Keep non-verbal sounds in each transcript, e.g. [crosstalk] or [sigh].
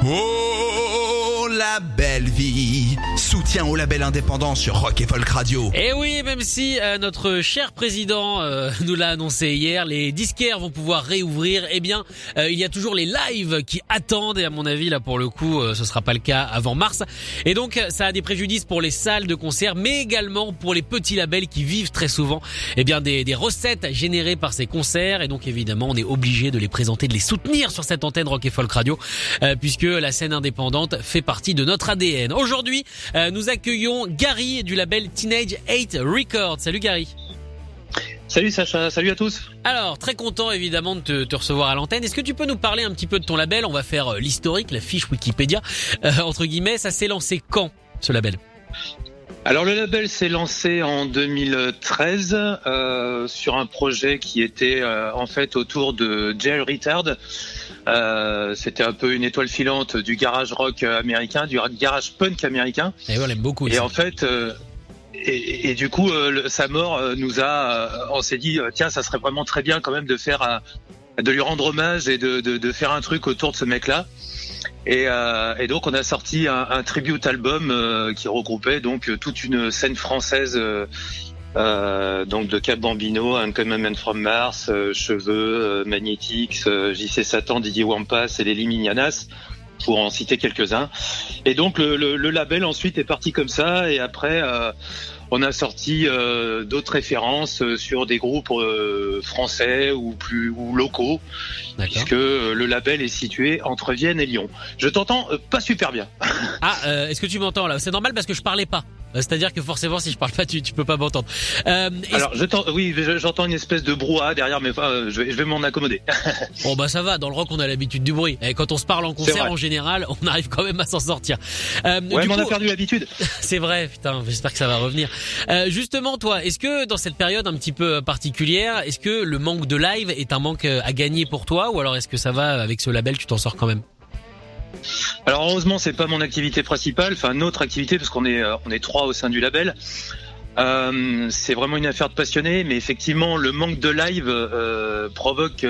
Whoa! La belle vie Soutien au label indépendant sur Rock et Folk Radio. Et oui, même si euh, notre cher président euh, [laughs] nous l'a annoncé hier, les disquaires vont pouvoir réouvrir, eh bien, euh, il y a toujours les lives qui attendent, et à mon avis, là, pour le coup, ce sera pas le cas avant mars. Et donc, ça a des préjudices pour les salles de concert, mais également pour les petits labels qui vivent très souvent, eh bien, des, des recettes générées par ces concerts, et donc, évidemment, on est obligé de les présenter, de les soutenir sur cette antenne Rock et Folk Radio, puisque la scène indépendante fait partie de notre ADN. Aujourd'hui, euh, nous accueillons Gary du label Teenage 8 Records. Salut Gary. Salut Sacha, salut à tous. Alors, très content évidemment de te, te recevoir à l'antenne. Est-ce que tu peux nous parler un petit peu de ton label? On va faire euh, l'historique, la fiche Wikipédia, euh, entre guillemets. Ça s'est lancé quand, ce label? Alors le label s'est lancé en 2013 euh, sur un projet qui était euh, en fait autour de Jail Retard. Euh, C'était un peu une étoile filante du garage rock américain, du garage punk américain. Et on l'aime beaucoup. Et en fait, euh, et, et, du coup, euh, sa mort nous a, on s'est dit tiens, ça serait vraiment très bien quand même de faire, un, de lui rendre hommage et de, de, de faire un truc autour de ce mec-là. Et, et, donc on a sorti un, un tribute album qui regroupait donc toute une scène française euh, donc de Cap Bambino, Uncommon Man from Mars, Cheveux, Magnetics, JC Satan, Didier Wampas et les Limignanas pour en citer quelques-uns. Et donc le, le, le, label ensuite est parti comme ça et après on a sorti euh, d'autres références euh, sur des groupes euh, français ou plus ou locaux, puisque le label est situé entre Vienne et Lyon. Je t'entends pas super bien. Ah, est-ce que tu m'entends là? C'est normal parce que je parlais pas. Euh, c'est-à-dire que forcément, si je parle pas, tu, tu peux pas m'entendre. Euh, Alors, je oui, j'entends une espèce de brouhaha derrière, mais euh, je vais, je vais m'en accommoder. [laughs] bon bah ça va. Dans le rock, on a l'habitude du bruit. Et quand on se parle en concert, en général, on arrive quand même à s'en sortir. Euh, ouais, mais on a perdu l'habitude. [laughs] C'est vrai, putain. J'espère que ça va revenir. Euh, justement, toi, est-ce que dans cette période un petit peu particulière, est-ce que le manque de live est un manque à gagner pour toi, ou alors est-ce que ça va avec ce label, tu t'en sors quand même? Alors heureusement, c'est pas mon activité principale, enfin notre activité parce qu'on est euh, on est trois au sein du label. Euh, c'est vraiment une affaire de passionné, mais effectivement, le manque de live euh, provoque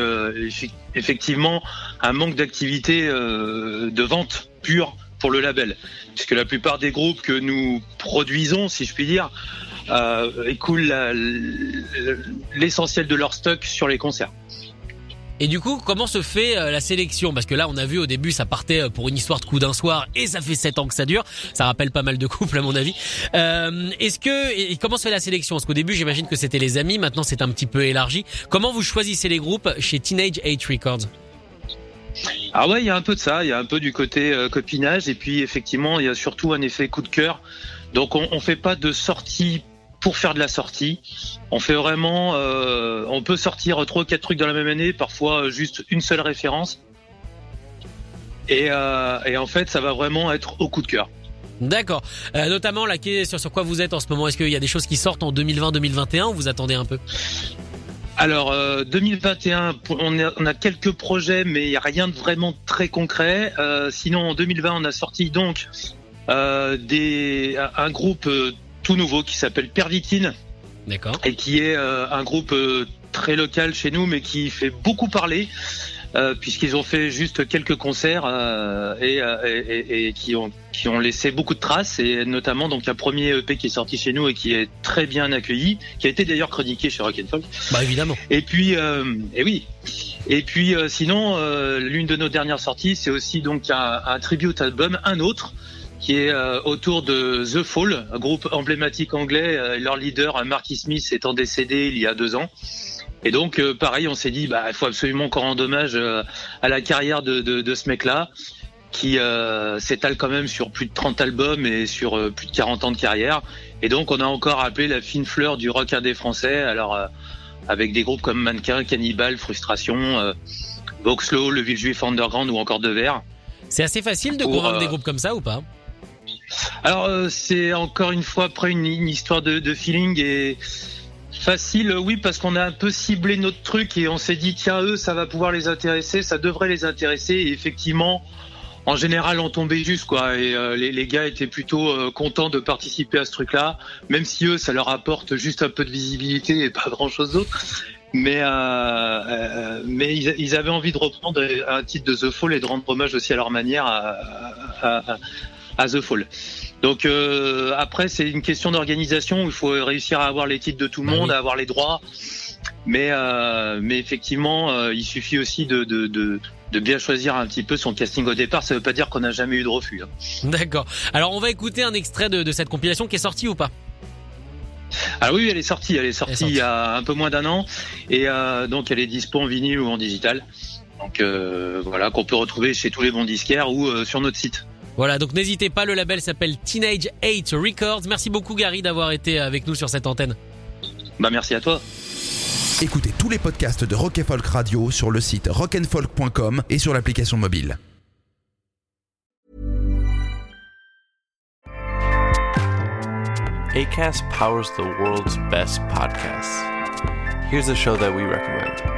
effectivement un manque d'activité de vente pure pour le label, puisque la plupart des groupes que nous produisons, si je puis dire, écoulent l'essentiel de leur stock sur les concerts. Et du coup, comment se fait euh, la sélection? Parce que là, on a vu au début, ça partait euh, pour une histoire de coup d'un soir, et ça fait sept ans que ça dure. Ça rappelle pas mal de [laughs] couples, à mon avis. Euh, Est-ce que et comment se fait la sélection? Parce qu'au début, j'imagine que c'était les amis. Maintenant, c'est un petit peu élargi. Comment vous choisissez les groupes chez Teenage Hate Records? Ah ouais, il y a un peu de ça, il y a un peu du côté euh, copinage et puis effectivement, il y a surtout un effet coup de cœur. Donc on, on fait pas de sortie pour faire de la sortie. On fait vraiment, euh, on peut sortir trois quatre trucs dans la même année, parfois juste une seule référence. Et, euh, et en fait, ça va vraiment être au coup de cœur. D'accord. Euh, notamment, là, sur, sur quoi vous êtes en ce moment Est-ce qu'il y a des choses qui sortent en 2020-2021 ou vous attendez un peu? Alors, euh, 2021, on a, on a, quelques projets, mais il n'y a rien de vraiment très concret. Sinon, en 2020, on a sorti donc des, un groupe tout nouveau qui s'appelle Pervitine. D'accord. Et qui est euh, un groupe euh, très local chez nous, mais qui fait beaucoup parler. Euh, puisqu'ils ont fait juste quelques concerts euh, et, et, et, qui ont qui ont laissé beaucoup de traces et notamment donc un premier EP qui est sorti chez nous et qui est très bien accueilli, qui a été d'ailleurs chroniqué chez Rock Folk. Bah évidemment. Et puis et oui. Et puis sinon l'une de nos dernières sorties c'est aussi donc un, un tribute album, un autre qui est euh, autour de The Fall, un groupe emblématique anglais. Euh, leur leader, Marky Smith, étant décédé il y a deux ans. Et donc, euh, pareil, on s'est dit, bah, il faut absolument qu'on rende hommage à la carrière de, de, de ce mec-là, qui s'étale quand même sur plus de 30 albums et sur plus de 40 ans de carrière. Et donc, on a encore appelé la fine fleur du rock indé français. Alors, avec des groupes comme Mannequin, Cannibal, Frustration Voxlo, le Villejuif Underground ou encore De Verre. C'est assez facile de Pour, convaincre euh, des groupes comme ça ou pas? Alors euh, c'est encore une fois après une, histoire de, feeling et facile, oui parce qu'on a un peu ciblé notre truc et on s'est dit tiens eux ça va pouvoir les intéresser, ça devrait les intéresser. Et effectivement en général on tombait juste quoi. Et euh, les, gars étaient plutôt euh, contents de participer à ce truc là même si eux ça leur apporte juste un peu de visibilité et pas grand chose d'autre. Mais mais ils, avaient envie de reprendre un titre de The Fall et de rendre hommage aussi à leur manière à- à The Fall. Donc euh, après c'est une question d'organisation où il faut réussir à avoir les titres de tout le Bah monde, à avoir les droits. Mais euh, mais effectivement euh, il suffit aussi de, de de de bien choisir un petit peu son casting au départ. Ça veut pas dire qu'on n'a jamais eu de refus. hein. D'accord. Alors on va écouter un extrait de, de cette compilation qui est sortie ou pas? Ah oui, elle est sortie, elle est sortie, Elle est sortie. il y a un peu moins d'un an, et donc elle est dispo en vinyle ou en digital. Donc euh, voilà, qu'on peut retrouver chez tous les bons disquaires ou euh, sur notre site. Voilà, donc n'hésitez pas, le label s'appelle Teenage 8 Records. Merci beaucoup Gary d'avoir été avec nous sur cette antenne. Bah merci à toi. Écoutez tous les podcasts de Rock and Folk Radio sur le site rockandfolk.com et sur l'application mobile. ACAST powers the world's best podcasts. Here's a show that we recommend.